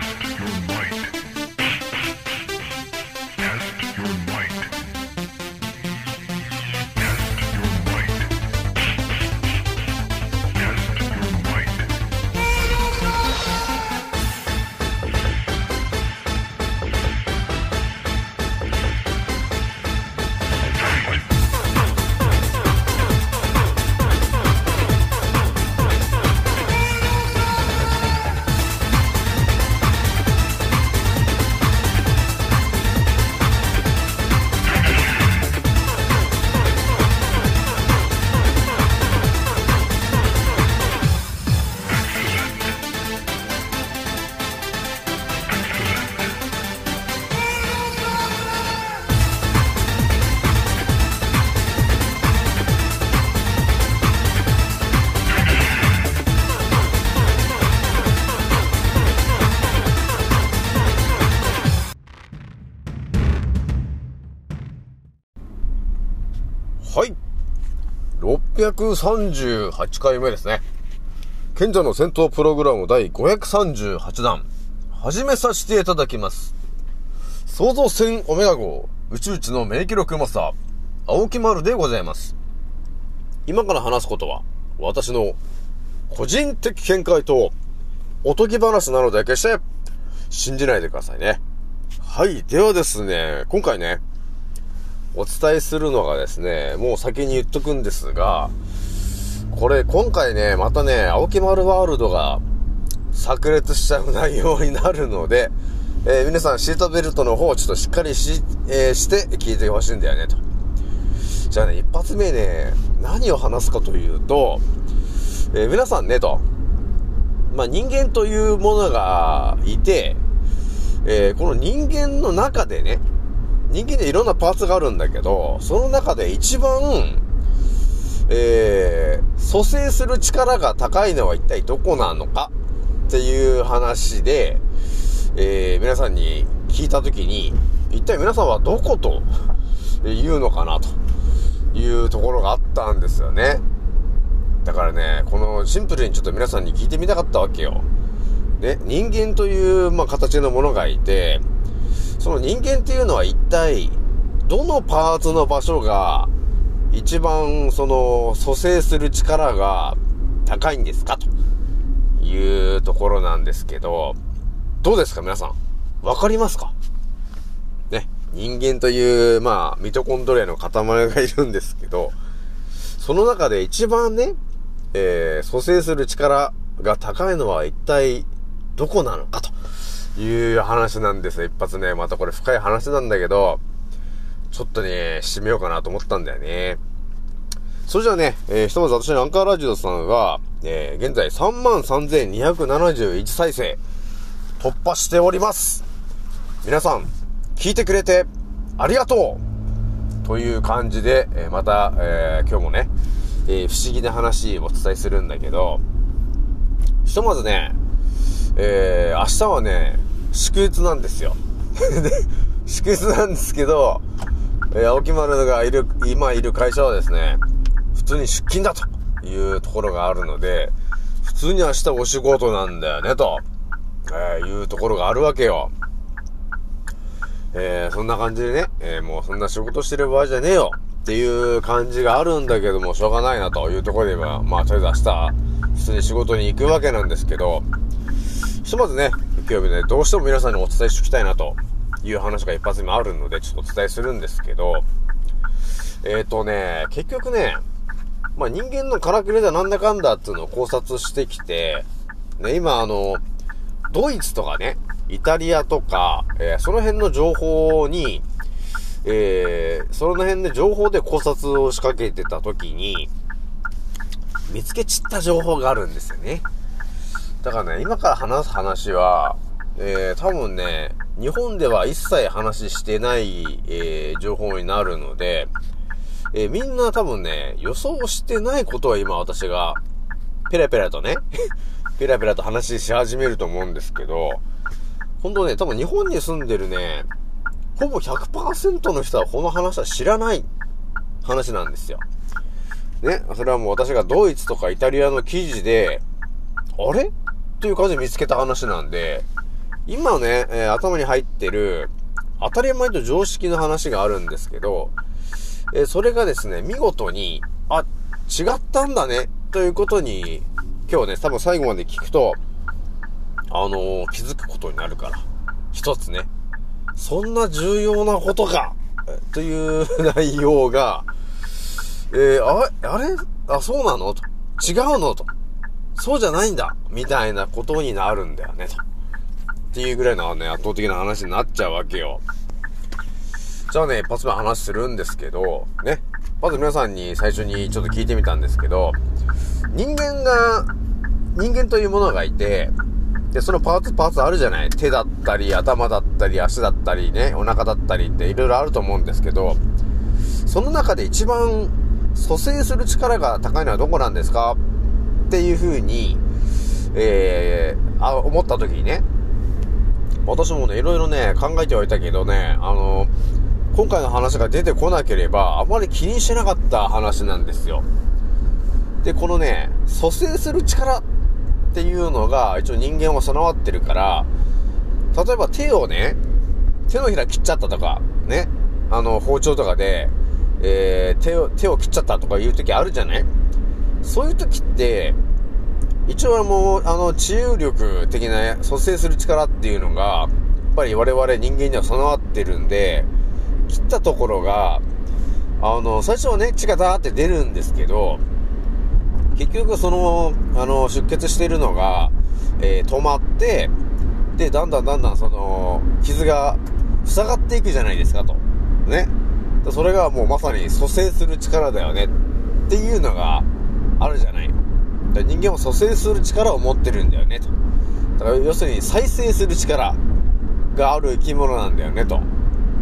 Test your might. 638回目ですね。賢者の戦闘プログラム第538弾。始めさせていただきます。創造船オメガ号宇宙一の名記録マスター、青木丸でございます。今から話すことは、私の個人的見解とおとぎ話なので決して信じないでくださいね。はい。ではですね、今回ね、お伝えするのがですね、もう先に言っとくんですが、これ今回ね、またね、青木丸ワールドが炸裂しちゃう内容になるので、えー皆さんシートベルトの方をちょっとしっかりし、えーして聞いてほしいんだよね、と。じゃあね、一発目ね、何を話すかというと、えー皆さんね、と。まあ、人間というものがいて、えこの人間の中でね、人間でいろんなパーツがあるんだけど、その中で一番、えー、蘇生する力が高いのは一体どこなのか？っていう話で、えー、皆さんに聞いたときに、一体皆さんはどこと言うのかなというところがあったんですよね。だからね、このシンプルにちょっと皆さんに聞いてみたかったわけよ。ね、人間という、まあ、形のものがいて、その人間っていうのは一体、どのパーツの場所が、一番、その、蘇生する力が高いんですか？というところなんですけど、どうですか？皆さん。わかりますか？ね。人間という、まあ、ミトコンドリアの塊がいるんですけど、その中で一番ね、えー、蘇生する力が高いのは一体どこなのかという話なんですよ。一発ね、またこれ深い話なんだけど、ちょっとね、締めようかなと思ったんだよね。それじゃあね、えー、ひとまず私のアンカーラジオさんは、えー、現在33,271再生突破しております。皆さん、聞いてくれてありがとうという感じで、えーまた、えー今日もね、えー不思議な話をお伝えするんだけど、ひとまずね、えー明日はね、祝日なんですよ。で、祝日なんですけど、えー青木丸がいる、今いる会社はですね、普通に出勤だというところがあるので、普通に明日お仕事なんだよね、と、えーいうところがあるわけよ。えーそんな感じでね、えーもうそんな仕事してる場合じゃねえよっていう感じがあるんだけども、しょうがないなというところでは、まあ、とりあえず明日、普通に仕事に行くわけなんですけど、ひとまずね、木曜日ね、どうしても皆さんにお伝えしておきたいなという話が一発目あるので、ちょっとお伝えするんですけど、えっ、ー、とね、結局ね、まあ人間のからくりだなんだかんだっていうのを考察してきて、ね、今あの、ドイツとかね、イタリアとか、えーその辺の情報に、えー、その辺で情報で考察を仕掛けてた時に、見つけちった情報があるんですよね。だからね、今から話す話は、えー、多分ね、日本では一切話してない、えー、情報になるので、えーみんな多分ね、予想してないことは今私が、ペラペラとね、ペラペラと話し始めると思うんですけど、本当ね、多分日本に住んでるね、ほぼ100%の人はこの話は知らない話なんですよ。ね、それはもう私がドイツとかイタリアの記事で、あれ？っていう感じで見つけた話なんで、今ね、えー頭に入ってる、当たり前と常識の話があるんですけど、えーそれがですね、見事に、あ、違ったんだね、ということに、今日ね、多分最後まで聞くと、あのー気づくことになるから。一つね。そんな重要なことかという内容が、えー、あ、あれ？あ、そうなの？と。違うの？と。そうじゃないんだみたいなことになるんだよね、と。っていうぐらいのね、圧倒的な話になっちゃうわけよ。じゃあね、一発目話するんですけど、ね。まず皆さんに最初にちょっと聞いてみたんですけど、人間が、人間というものがいて、で、そのパーツパーツあるじゃない手だったり、頭だったり、足だったりね、お腹だったりっていろいろあると思うんですけど、その中で一番蘇生する力が高いのはどこなんですか？っていう風に、えー、あ、思った時にね、私もね、いろいろね、考えてはいたけどね、あの、今回の話が出てこなければ、あまり気にしてなかった話なんですよ。で、このね、蘇生する力っていうのが、一応人間は備わってるから、例えば手をね、手のひら切っちゃったとか、ね、あの、包丁とかで、えー、手を、手を切っちゃったとかいう時あるじゃない？そういう時って、一応もう、あの、治癒力的な蘇生する力っていうのが、やっぱり我々人間には備わってるんで、切ったところが、あの、最初はね、血がダーって出るんですけど、結局その、あの、出血してるのが、えー止まって、で、だんだんだんだんその、傷が塞がっていくじゃないですかと。ね。それがもうまさに蘇生する力だよねっていうのがあるじゃない。だから人間は蘇生する力を持ってるんだよねと。だから要するに再生する力がある生き物なんだよねと。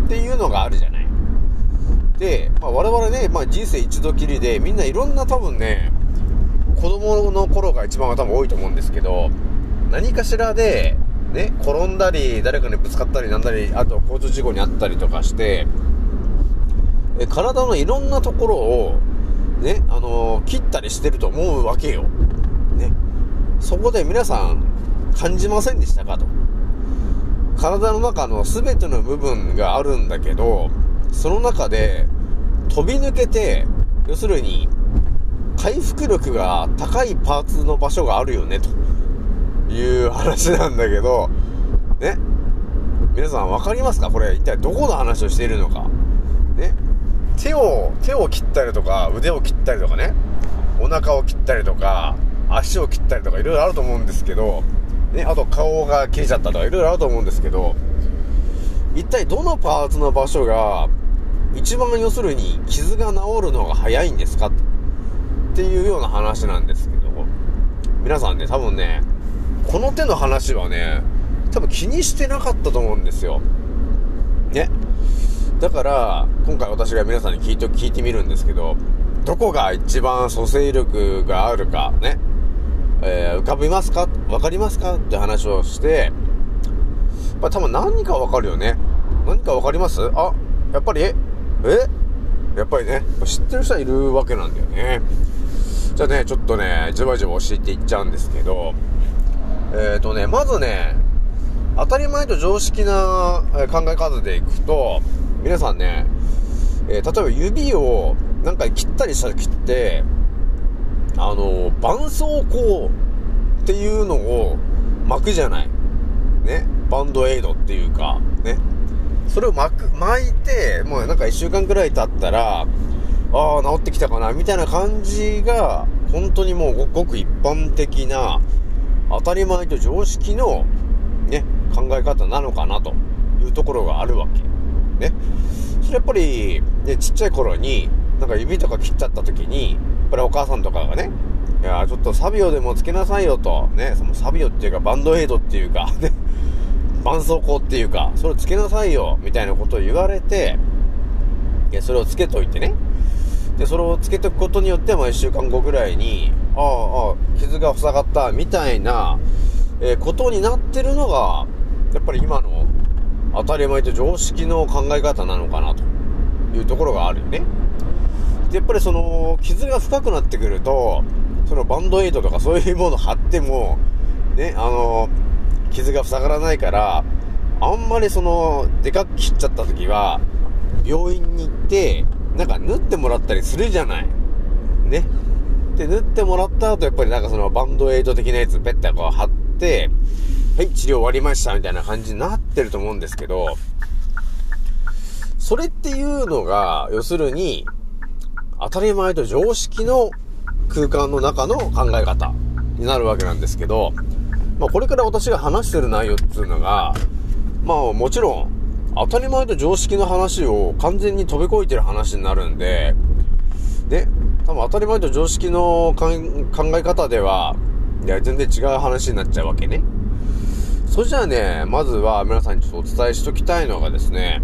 っていうのがあるじゃない。で、まあ、我々ね、まあ、人生一度きりでみんないろんな多分ね、子供の頃が一番は多分多いと思うんですけど、何かしらで、ね、転んだり、誰かにぶつかったりなんだり、あと交通事故にあったりとかして、体のいろんなところを、ね、あの切ったりしてると思うわけよ。ね。そこで皆さん、感じませんでしたかと。体の中の全ての部分があるんだけど、その中で飛び抜けて、要するに、回復力が高いパーツの場所があるよね、という話なんだけど、ね。皆さん分かりますか？これ一体どこの話をしているのか。ね。手を、手を切ったりとか、腕を切ったりとかね。お腹を切ったりとか、足を切ったりとかいろいろあると思うんですけど、ね。あと顔が切れちゃったとかいろいろあると思うんですけど、一体どのパーツの場所が、一番要するに傷が治るのが早いんですかっていうような話なんですけど、皆さんね、多分ね、この手の話はね、多分気にしてなかったと思うんですよ。ね。だから、今回私が皆さんに聞いて、聞いてみるんですけど、どこが一番蘇生力があるか、ね。えー浮かびますか？わかりますか？って話をして、まあ多分何かわかるよね。何かわかります？あ、やっぱり、え？やっぱりね、知ってる人はいるわけなんだよね。じゃあね、ちょっとね、じわじわ教えていっちゃうんですけど、えっ、ー、とね、まずね、当たり前と常識な考え方でいくと、皆さんね、えー例えば指をなんか切ったりした時って、あの、絆創膏っていうのを巻くじゃない。ね。バンドエイドっていうか、ね。それを巻く、巻いて、もうなんか一週間くらい経ったら、ああ、治ってきたかな、みたいな感じが、本当にもうごごく一般的な、当たり前と常識の、ね、考え方なのかな、というところがあるわけ。ね。それやっぱり、ね、ちっちゃい頃に、なんか指とか切っちゃった時に、やっぱりお母さんとかがね、いやちょっとサビオでもつけなさいよと、ね、そのサビオっていうかバンドエイドっていうか、ね、絆創膏っていうか、それつけなさいよ、みたいなことを言われて、いやそれをつけといてね。で、それをつけとくことによって、まあ一週間後ぐらいに、ああ、ああ、傷が塞がった、みたいな、えーことになってるのが、やっぱり今の当たり前と常識の考え方なのかな、というところがあるよね。で、やっぱりその、傷が深くなってくると、そのバンドエイドとかそういうもの貼っても、ね、あの、傷が塞がらないから、あんまりその、でかく切っちゃった時は、病院に行って、なんか縫ってもらったりするじゃない。ね。で、縫ってもらった後、やっぱりなんかそのバンドエイド的なやつ、ペッてこう貼って、はい、治療終わりました、みたいな感じになってると思うんですけど、それっていうのが、要するに、当たり前と常識の空間の中の考え方になるわけなんですけど、まあこれから私が話してる内容っていうのが、まあもちろん、当たり前と常識の話を完全に飛び越えてる話になるんで、で、多分当たり前と常識の考え方では、いや、全然違う話になっちゃうわけね。それじゃあね、まずは皆さんにちょっとお伝えしときたいのがですね、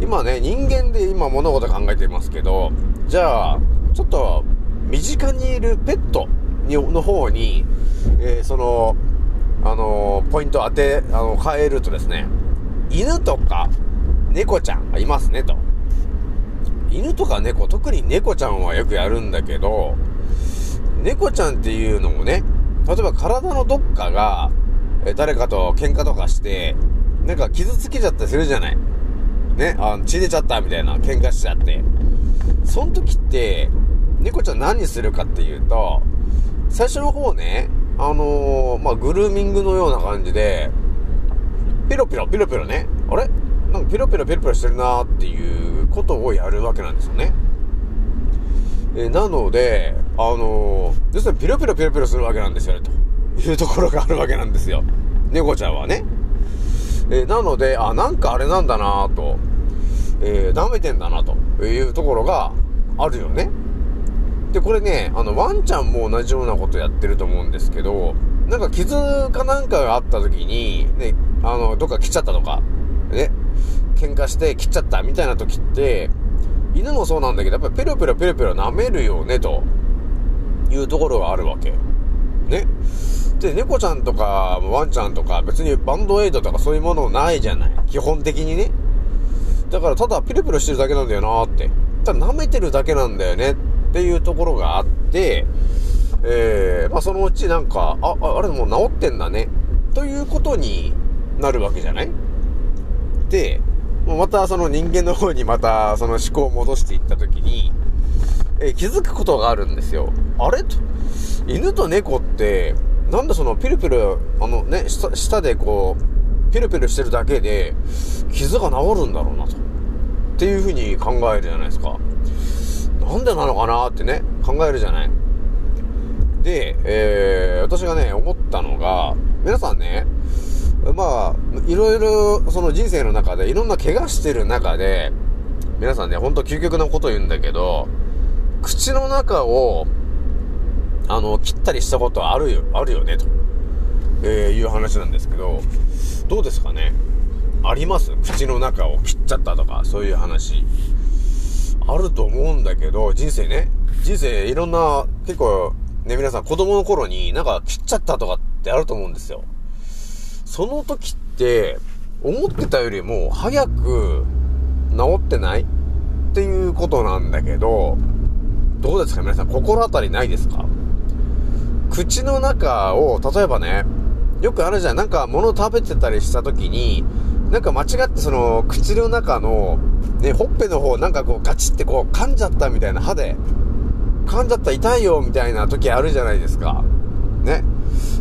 今ね、人間で今物事考えていますけど、じゃあ、ちょっと、身近にいるペットにの方に、えーその、あのーポイント当て、あの、変えるとですね、犬とか猫ちゃんがいますね、と。犬とか猫、特に猫ちゃんはよくやるんだけど、猫ちゃんっていうのもね、例えば体のどっかが、え誰かと喧嘩とかして、なんか傷つけちゃったりするじゃない。ね、あの血出ちゃったみたいな喧嘩しちゃって。その時って、猫ちゃん何するかっていうと、最初の方ね、あのーまあ、グルーミングのような感じで、ピロピロピロピロね、あれ？なんかピロピロピロピロしてるなーっていうことをやるわけなんですよね。えなので、あのー要するにピロピロピロピロするわけなんですよね、というところがあるわけなんですよ。猫ちゃんはね。えなので、あ、なんかあれなんだなと、えー舐めてんだなというところがあるよね。で、これね、あの、ワンちゃんも同じようなことやってると思うんですけど、なんか傷かなんかがあった時に、ね、あの、どっか切っちゃったとか、ね、喧嘩して切っちゃったみたいな時って、犬もそうなんだけど、やっぱりペロペロペロペロ舐めるよね、というところがあるわけ。ね。で、猫ちゃんとか、ワンちゃんとか、別にバンドエイドとかそういうものないじゃない。基本的にね。だから、ただピロピロしてるだけなんだよなって。ただ舐めてるだけなんだよねっていうところがあって、えー、まあそのうちなんか、あ、あれもう治ってんだね。ということになるわけじゃないで、またその人間の方にまたその思考を戻していったときに、えー気づくことがあるんですよ。あれ？と、犬と猫って、なんでそのピルピル、あのね、舌舌でこう、ピルピルしてるだけで、傷が治るんだろうなと。っていうふうに考えるじゃないですか。なんでなのかなってね、考えるじゃない。で、えー、私がね、思ったのが、皆さんね、まあ、いろいろ、その人生の中で、いろんな怪我してる中で、皆さんね、ほんと究極なこと言うんだけど、口の中を、あの、切ったりしたことあるよ、あるよね、と、えーいう話なんですけど、どうですかね？あります？口の中を切っちゃったとか、そういう話。あると思うんだけど、人生ね、人生いろんな、結構、ね、皆さん子供の頃になんか切っちゃったとかってあると思うんですよ。その時って、思ってたよりも早く治ってない？っていうことなんだけど、どうですか皆さん心当たりないですか？口の中を、例えばね、よくあるじゃん。なんか物食べてたりした時に、なんか間違ってその口の中の、ね、ほっぺの方なんかこうガチってこう噛んじゃったみたいな歯で、噛んじゃった痛いよみたいな時あるじゃないですか。ね。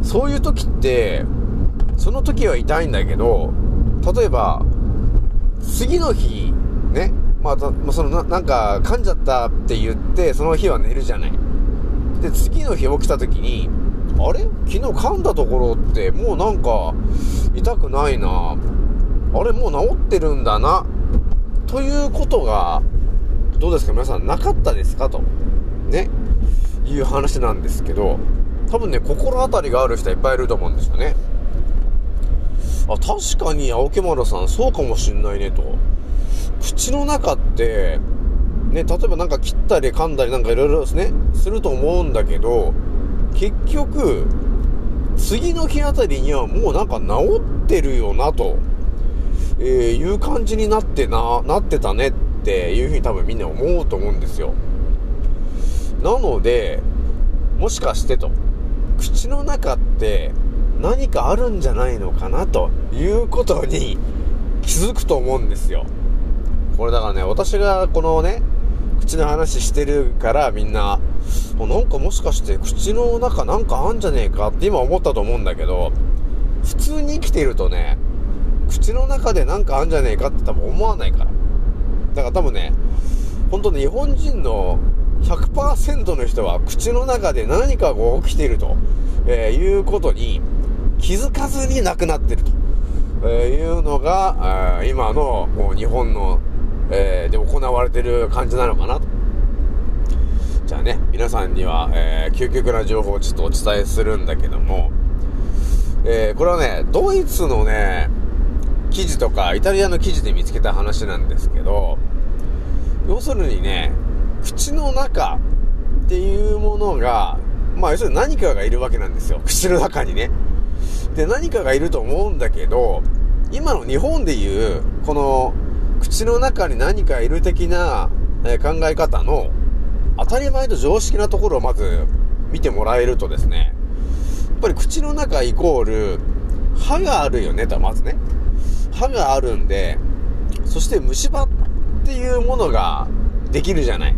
そういう時って、その時は痛いんだけど、例えば、次の日、ね、まあ、まそのな、なんか噛んじゃったって言って、その日は寝るじゃない。で、次の日起きた時に、あれ？昨日噛んだところってもうなんか痛くないな。あれもう治ってるんだな。ということが、どうですか？皆さんなかったですか？と。ね。いう話なんですけど、多分ね、心当たりがある人はいっぱいいると思うんですよね。あ、確かに青木丸さんそうかもしんないねと。口の中って、ね、例えばなんか切ったり噛んだりなんかいろいろですね、すると思うんだけど、結局、次の日あたりにはもうなんか治ってるよなと、えーいう感じになってな、なってたねっていうふうに多分みんな思うと思うんですよ。なので、もしかしてと、口の中って何かあるんじゃないのかなということに気づくと思うんですよ。これだからね、私がこのね、口の話してるからみんな、なんかもしかして口の中なんかあんじゃねえかって今思ったと思うんだけど、普通に生きてるとね、口の中でなんかあんじゃねえかって多分思わないから。だから多分ね、本当日本人の100%の人は口の中で何かが起きていると、えー、いうことに気づかずに亡くなってると、えー、いうのが、え、今のもう日本の、えで行われてる感じなのかなと。じゃあね、皆さんには、え究極な情報をちょっとお伝えするんだけども、えこれはね、ドイツのね、記事とか、イタリアの記事で見つけた話なんですけど、要するにね、口の中っていうものが、まあ要するに何かがいるわけなんですよ。口の中にね。で、何かがいると思うんだけど、今の日本でいう、この、口の中に何かいる的な、え考え方の、当たり前と常識なところをまず見てもらえるとですね、やっぱり口の中イコール、歯があるよねと、まずね。歯があるんで、そして虫歯っていうものができるじゃない。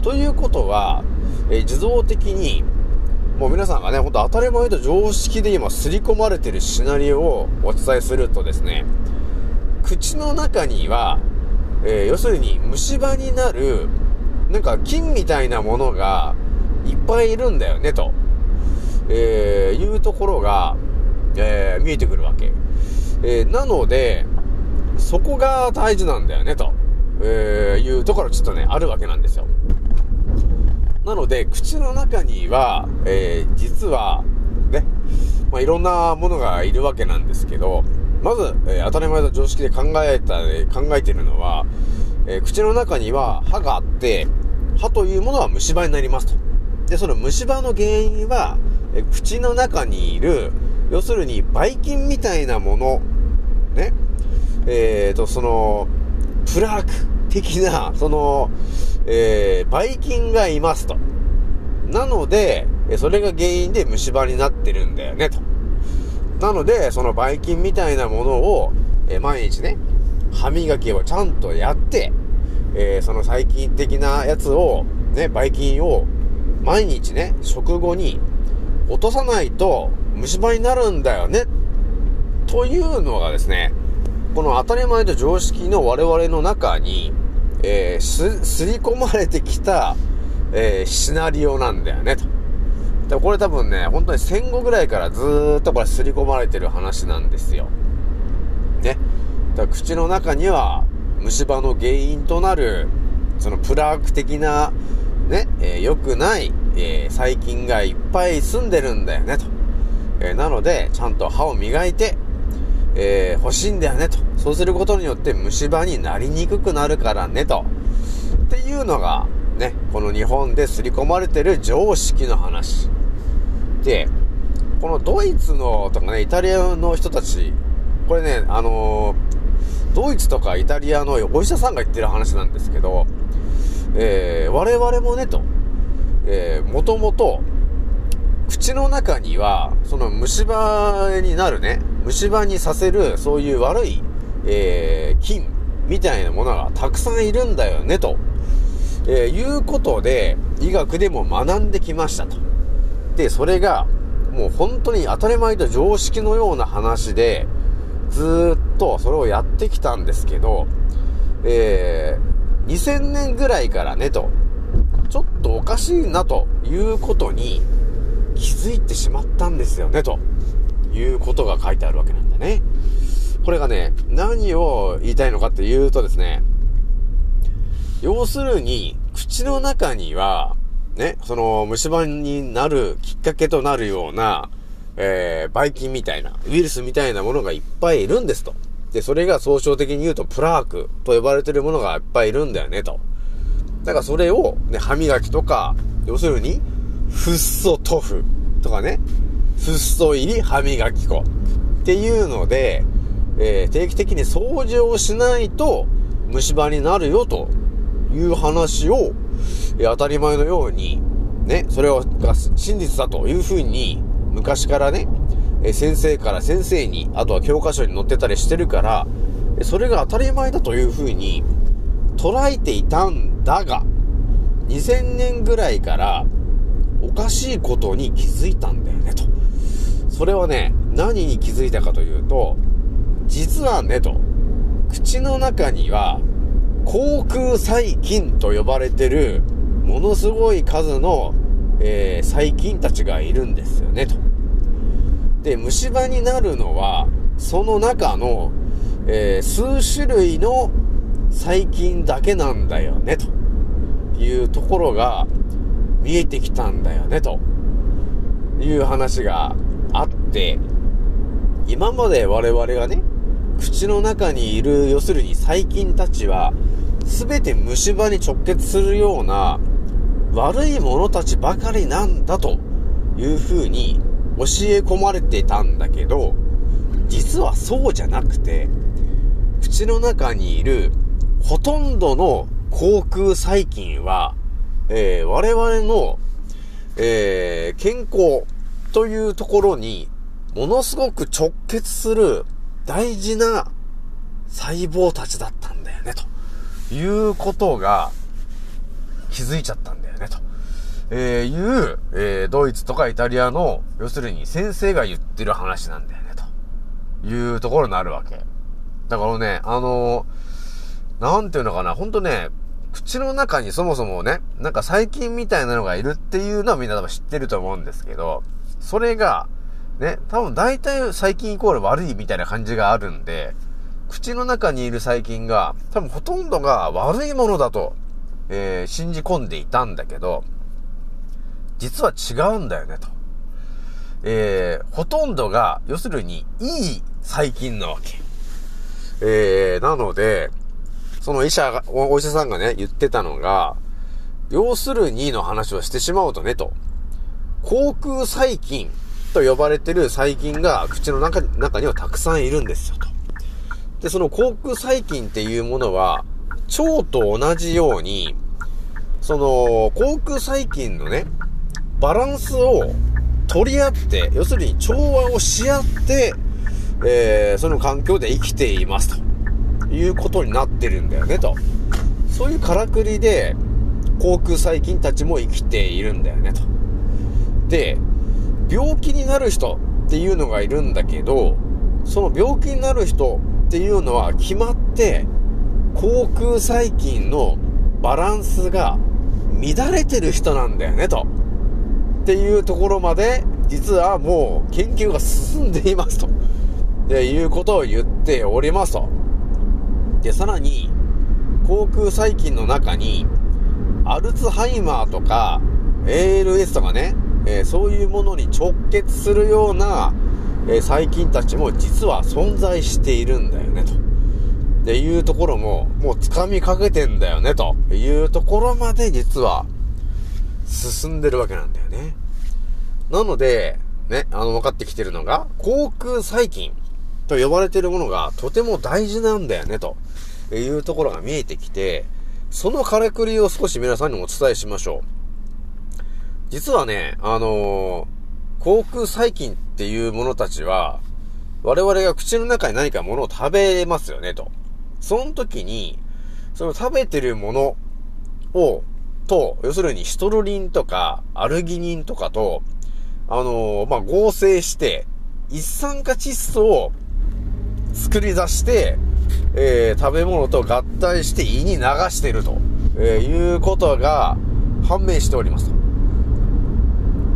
ということは、えー、自動的に、もう皆さんがね、ほんと当たり前と常識で今刷り込まれてるシナリオをお伝えするとですね、口の中には、えー、要するに虫歯になる、なんか菌みたいなものがいっぱいいるんだよね、と、えー、いうところが、えー、見えてくるわけ。えー、なので、そこが大事なんだよね、と、え、いうところちょっとね、あるわけなんですよ。なので、口の中には、え、実は、ね、まあ、いろんなものがいるわけなんですけど、まず、えー、当たり前の常識で考えた、え考えているのは、えー、口の中には歯があって、歯というものは虫歯になりますと。で、その虫歯の原因は、え口の中にいる、要するに、ばい菌みたいなものね、えーと、その、プラーク的な、その、えー、ばい菌がいますと。なので、それが原因で虫歯になってるんだよね、と。なので、そのばい菌みたいなものを、えー、毎日ね、歯磨きをちゃんとやって、えー、その細菌的なやつを、ね、ばい菌を、毎日ね、食後に落とさないと虫歯になるんだよねというのがですね、この当たり前と常識の我々の中に、えー、す、すり込まれてきた、えー、シナリオなんだよね、と。でもこれ多分ね、本当に戦後ぐらいからずっとこれすり込まれてる話なんですよ。ね。だから口の中には虫歯の原因となる、そのプラーク的な、ね、えー、良くない、えー、細菌がいっぱい住んでるんだよね、と。えー、なので、ちゃんと歯を磨いて、えー、欲しいんだよねと。そうすることによって虫歯になりにくくなるからねと。っていうのが、ね、この日本で刷り込まれてる常識の話。で、このドイツのとかね、イタリアの人たち、これね、あのー、ドイツとかイタリアのお医者さんが言ってる話なんですけど、えー、我々もねと、えー、もともと、口の中には、その虫歯になるね、虫歯にさせる、そういう悪い、えー、菌みたいなものがたくさんいるんだよね、と、えー、いうことで、医学でも学んできましたと。で、それが、もう本当に当たり前と常識のような話で、ずっとそれをやってきたんですけど、えー、2000年ぐらいからねと、ちょっとおかしいなということに気づいてしまったんですよねと。いうことが書いてあるわけなんだね。これがね、何を言いたいのかっていうとですね、要するに、口の中には、ね、その虫歯になるきっかけとなるような、えー、ばい菌みたいな、ウイルスみたいなものがいっぱいいるんですと。で、それが総称的に言うとプラークと呼ばれてるものがいっぱいいるんだよねと。だからそれを、ね、歯磨きとか、要するに、フッ素塗布とかね、フッ素入り歯磨き粉っていうので、えー、定期的に掃除をしないと虫歯になるよという話を、え、当たり前のように、ね、それは真実だというふうに昔からね、え先生から先生に、あとは教科書に載ってたりしてるから、それが当たり前だというふうに捉えていたんだが、2000年ぐらいからおかしいことに気づいたんだよね、と。それはね、何に気づいたかというと、実はね、と。口の中には、口腔細菌と呼ばれてる、ものすごい数の、えー細菌たちがいるんですよね、と。で、虫歯になるのは、その中の、えー数種類の細菌だけなんだよね、というところが見えてきたんだよね、という話があって、今まで我々がね、口の中にいる、要するに細菌たちは、すべて虫歯に直結するような悪いものたちばかりなんだという風に教え込まれてたんだけど、実はそうじゃなくて、口の中にいるほとんどの口腔細菌は、えー我々の、えー健康というところにものすごく直結する大事な細胞たちだったんだよね、ということが気づいちゃったんだよね、と。えーいう、えードイツとかイタリアの、要するに先生が言ってる話なんだよね、というところになるわけ。だからね、あのーなんていうのかな、ほんとね、口の中にそもそもね、なんか細菌みたいなのがいるっていうのはみんな多分知ってると思うんですけど、それが、ね、多分大体細菌イコール悪いみたいな感じがあるんで、口の中にいる細菌が、多分ほとんどが悪いものだと、えー信じ込んでいたんだけど、実は違うんだよね、と。えーほとんどが、要するに、いい細菌なわけ。えーなので、その医者が、お医者さんがね、言ってたのが、要するにの話をしてしまうとね、と。口腔細菌と呼ばれてる細菌が口の中中にはたくさんいるんですよ、と。で、その口腔細菌っていうものは、腸と同じように、その、口腔細菌のね、バランスを取り合って、要するに調和をし合って、えー、その環境で生きていますということになってるんだよねと。そういうからくりで、口腔細菌たちも生きているんだよねと。で、病気になる人っていうのがいるんだけど、その病気になる人っていうのは決まって、口腔細菌のバランスが乱れてる人なんだよねと。っていうところまで、実はもう研究が進んでいますと。で、いうことを言っておりますと。で、さらに、口腔細菌の中に、アルツハイマーとか、ALS とかね、えーそういうものに直結するような、えー細菌たちも実は存在しているんだよね、と。っていうところも、もう掴みかけてんだよね、というところまで実は、進んでるわけなんだよね。なので、ね、あの、分かってきてるのが、口腔細菌と呼ばれてるものがとても大事なんだよね、というところが見えてきて、そのからくりを少し皆さんにもお伝えしましょう。実はね、あのー口腔細菌っていうものたちは、我々が口の中に何かものを食べますよね、と。その時に、その食べてるものを、と、要するにシトルリンとか、アルギニンとかと、あのーまあ、合成して、一酸化窒素を作り出して、えー食べ物と合体して胃に流してると、えーいうことが判明しております。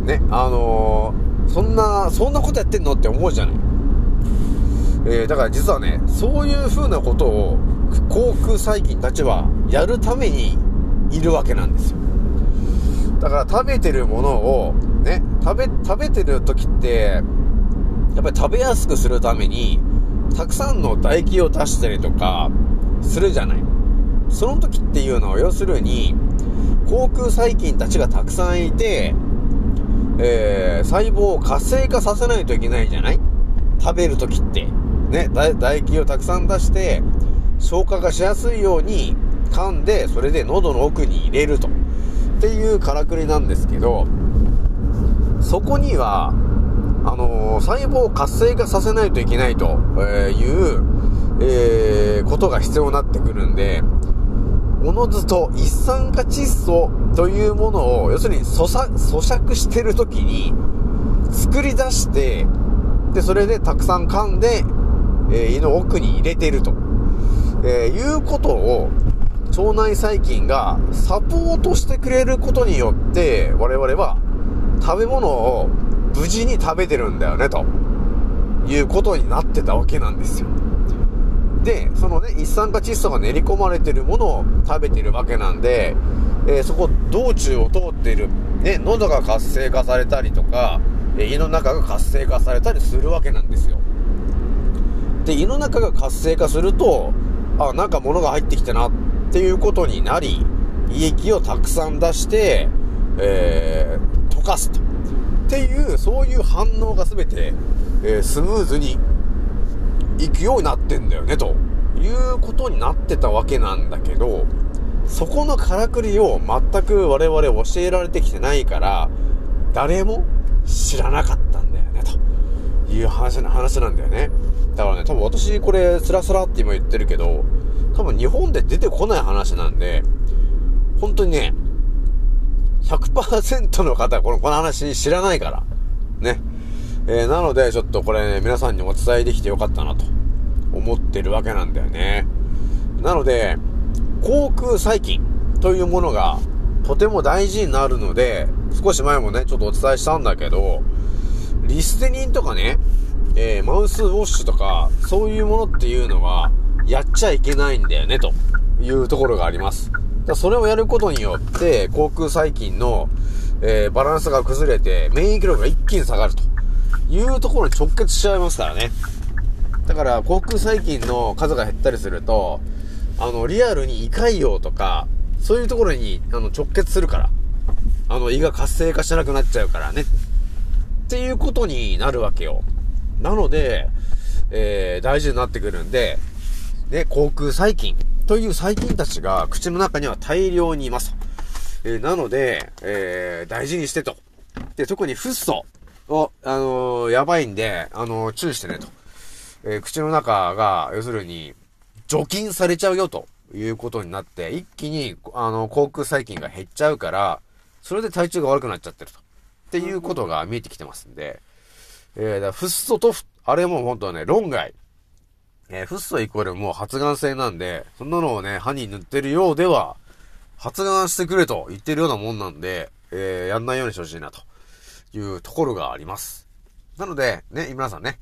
ね、あのーそんな、そんなことやってんのって思うじゃない。えーだから実はね、そういう風なことを、口腔細菌たちはやるためにいるわけなんですよ。だから食べてるものを、ね、食べ、食べてる時って、やっぱり食べやすくするために、たくさんの唾液を出したりとか、するじゃない。その時っていうのは、要するに、口腔細菌たちがたくさんいて、えー、細胞を活性化させないといけないじゃない？食べる時って。ね、唾液をたくさん出して、消化がしやすいように噛んで、それで喉の奥に入れると。っていうからくりなんですけど、そこには、あのー細胞を活性化させないといけないという、えーことが必要になってくるんで、おのずと一酸化窒素というものを、要するに咀嚼してる時に、作り出して、で、それでたくさん噛んで、えー胃の奥に入れてると、えーいうことを、腸内細菌がサポートしてくれることによって、我々は食べ物を無事に食べてるんだよね、ということになってたわけなんですよ。で、そのね、一酸化窒素が練り込まれてるものを食べてるわけなんで、えーそこ、道中を通っている、ね、喉が活性化されたりとか、え胃の中が活性化されたりするわけなんですよ。で、胃の中が活性化すると、あ、なんか物が入ってきたなっていうことになり、胃液をたくさん出して、えー溶かすと。っていう、そういう反応が全て、えースムーズに行くようになってんだよね、ということになってたわけなんだけど、そこのからくりを全く我々教えられてきてないから、誰も知らなかったんだよね、という話な、話なんだよね。だからね、多分私これスラスラって今言ってるけど、多分日本で出てこない話なんで、本当にね、100%の方はこの、この話知らないから。ね。えーなので、ちょっとこれね、皆さんにお伝えできてよかったなと思ってるわけなんだよね。なので、口腔細菌というものがとても大事になるので、少し前もね、ちょっとお伝えしたんだけど、リステニンとかね、えーマウスウォッシュとか、そういうものっていうのは、やっちゃいけないんだよね、というところがあります。だそれをやることによって、口腔細菌の、えーバランスが崩れて、免疫力が一気に下がるというところに直結しちゃいますからね。だから、口腔細菌の数が減ったりすると、あの、リアルに胃潰瘍とか、そういうところに、あの、直結するから。あの、胃が活性化しなくなっちゃうからね。っていうことになるわけよ。なので、えー、大事になってくるんで、ね、口腔細菌という細菌たちが口の中には大量にいます。えーなので、えー、大事にしてと。で、特にフッ素を、あのーやばいんで、あのー注意してねと。えー口の中が、要するに、除菌されちゃうよということになって、一気に、あの、口腔細菌が減っちゃうから、それで体調が悪くなっちゃってると。っていうことが見えてきてますんで、えー、だフッ素と、あれも本当はね、論外。えーフッ素イコールもう発がん性なんで、そんなのをね、歯に塗ってるようでは、発がんしてくれと言ってるようなもんなんで、えーやんないようにしてほしいなというところがあります。なので、ね、皆さんね、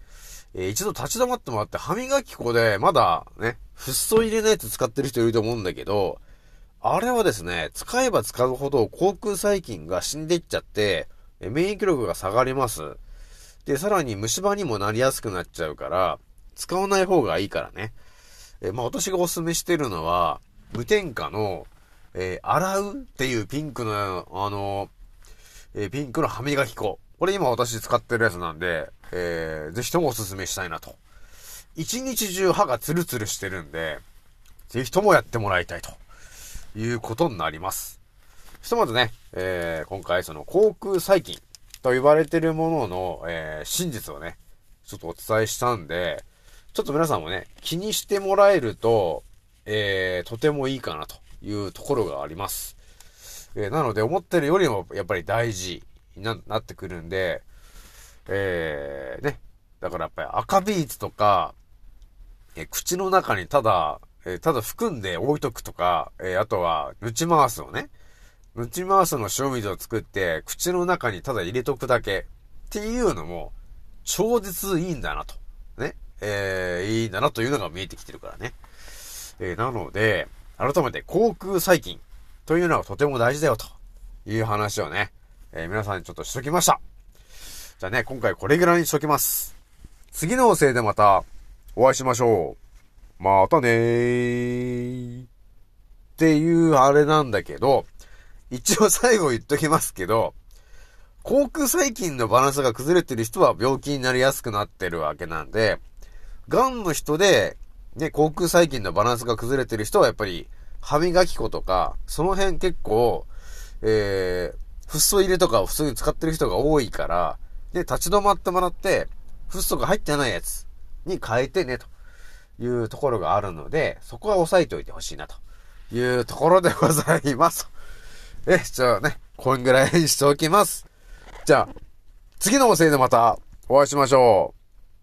えー一度立ち止まってもらって、歯磨き粉でまだね、フッ素入れないやつ使ってる人いると思うんだけど、あれはですね、使えば使うほど口腔細菌が死んでいっちゃって、え免疫力が下がります。で、さらに虫歯にもなりやすくなっちゃうから、使わない方がいいからね。えまあ私がお勧めしてるのは、無添加の、えー洗うっていうピンクの、あの、えピンクの歯磨き粉。これ今私使ってるやつなんで、えーぜひともお勧めしたいなと。一日中歯がツルツルしてるんで、ぜひともやってもらいたいということになります。ひとまずね、えー今回その口腔細菌と言われてるものの、えー真実をね、ちょっとお伝えしたんで、ちょっと皆さんもね、気にしてもらえると、えーとてもいいかなというところがあります。えーなので思ってるよりもやっぱり大事にななってくるんで、えーね、だからやっぱり赤ビーツとか、えー口の中にただ、えーただ含んで置いとくとか、えあとは、ヌチマースをね、ヌチマースの塩水を作って、口の中にただ入れとくだけっていうのも、超絶いいんだなと。ね。えーいいんだなというのが見えてきてるからね。えーなので、改めて口腔細菌というのはとても大事だよという話をね、えー皆さんにちょっとしときました。じゃあね、今回これぐらいにしときます。次のせいでまたお会いしましょう。またねー。っていうあれなんだけど、一応最後言っときますけど、口腔細菌のバランスが崩れてる人は病気になりやすくなってるわけなんで、癌の人で、ね、口腔細菌のバランスが崩れてる人はやっぱり歯磨き粉とか、その辺結構、えー、フッ素入れとかを普通に使ってる人が多いから、で、立ち止まってもらって、フッ素が入ってないやつに変えてね、というところがあるので、そこは押さえておいてほしいな、というところでございます。え、じゃあね、こんぐらいにしておきます。じゃあ、次の音声でまたお会いしましょ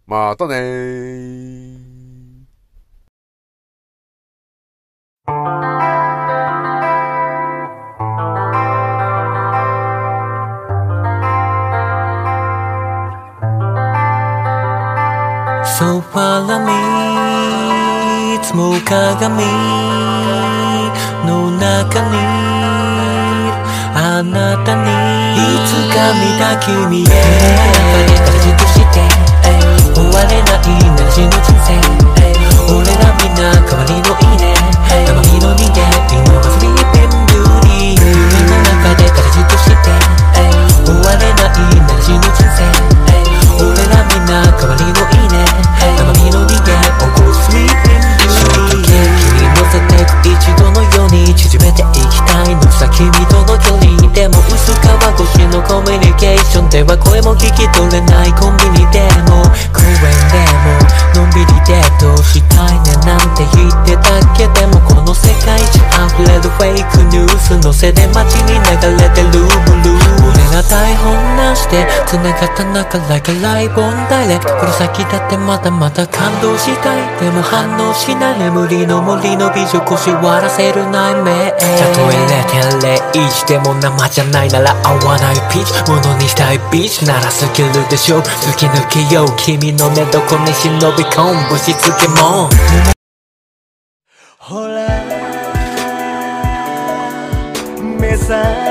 う。またねー。ソファラにいつも鏡の中にあなたにいつか見た君へ。中で形として終われないなら死ぬ人生俺らみんな代わりのいいねたまにの人間今はスリーピンビューティー夢の中で形として終われないなら死ぬ人生俺らみんな代わりのいいねたまにの人間起こすスリーピンビューティー君乗せてく一度のように縮めていきたいのさ君との距離でも薄皮越しのコミュニケーションでは声も聞き取れないコンビニでも公園でものんびりデートしたいねなんて言ってたけでもこの世界中溢れるフェイクニュースのせで街に流なしで繋がった中 like a live on direct この先だってまだまだ感動したい。でも反応しない眠りの森の美女腰割らせる内面たとえ0.01でも生じゃないなら合わないピーチ。ものにしたいビーチ。ならスキルでしょ。突き抜けよう。君の寝床に忍び込むぶしつけもほら。目覚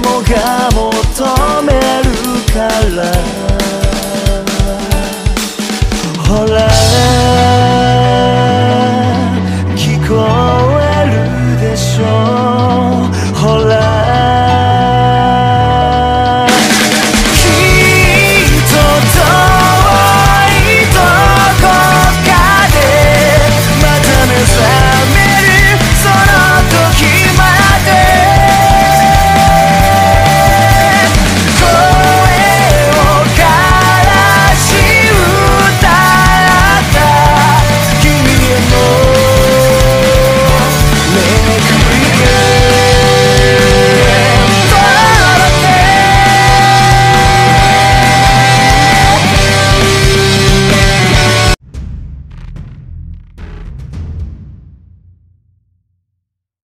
もが求めるから。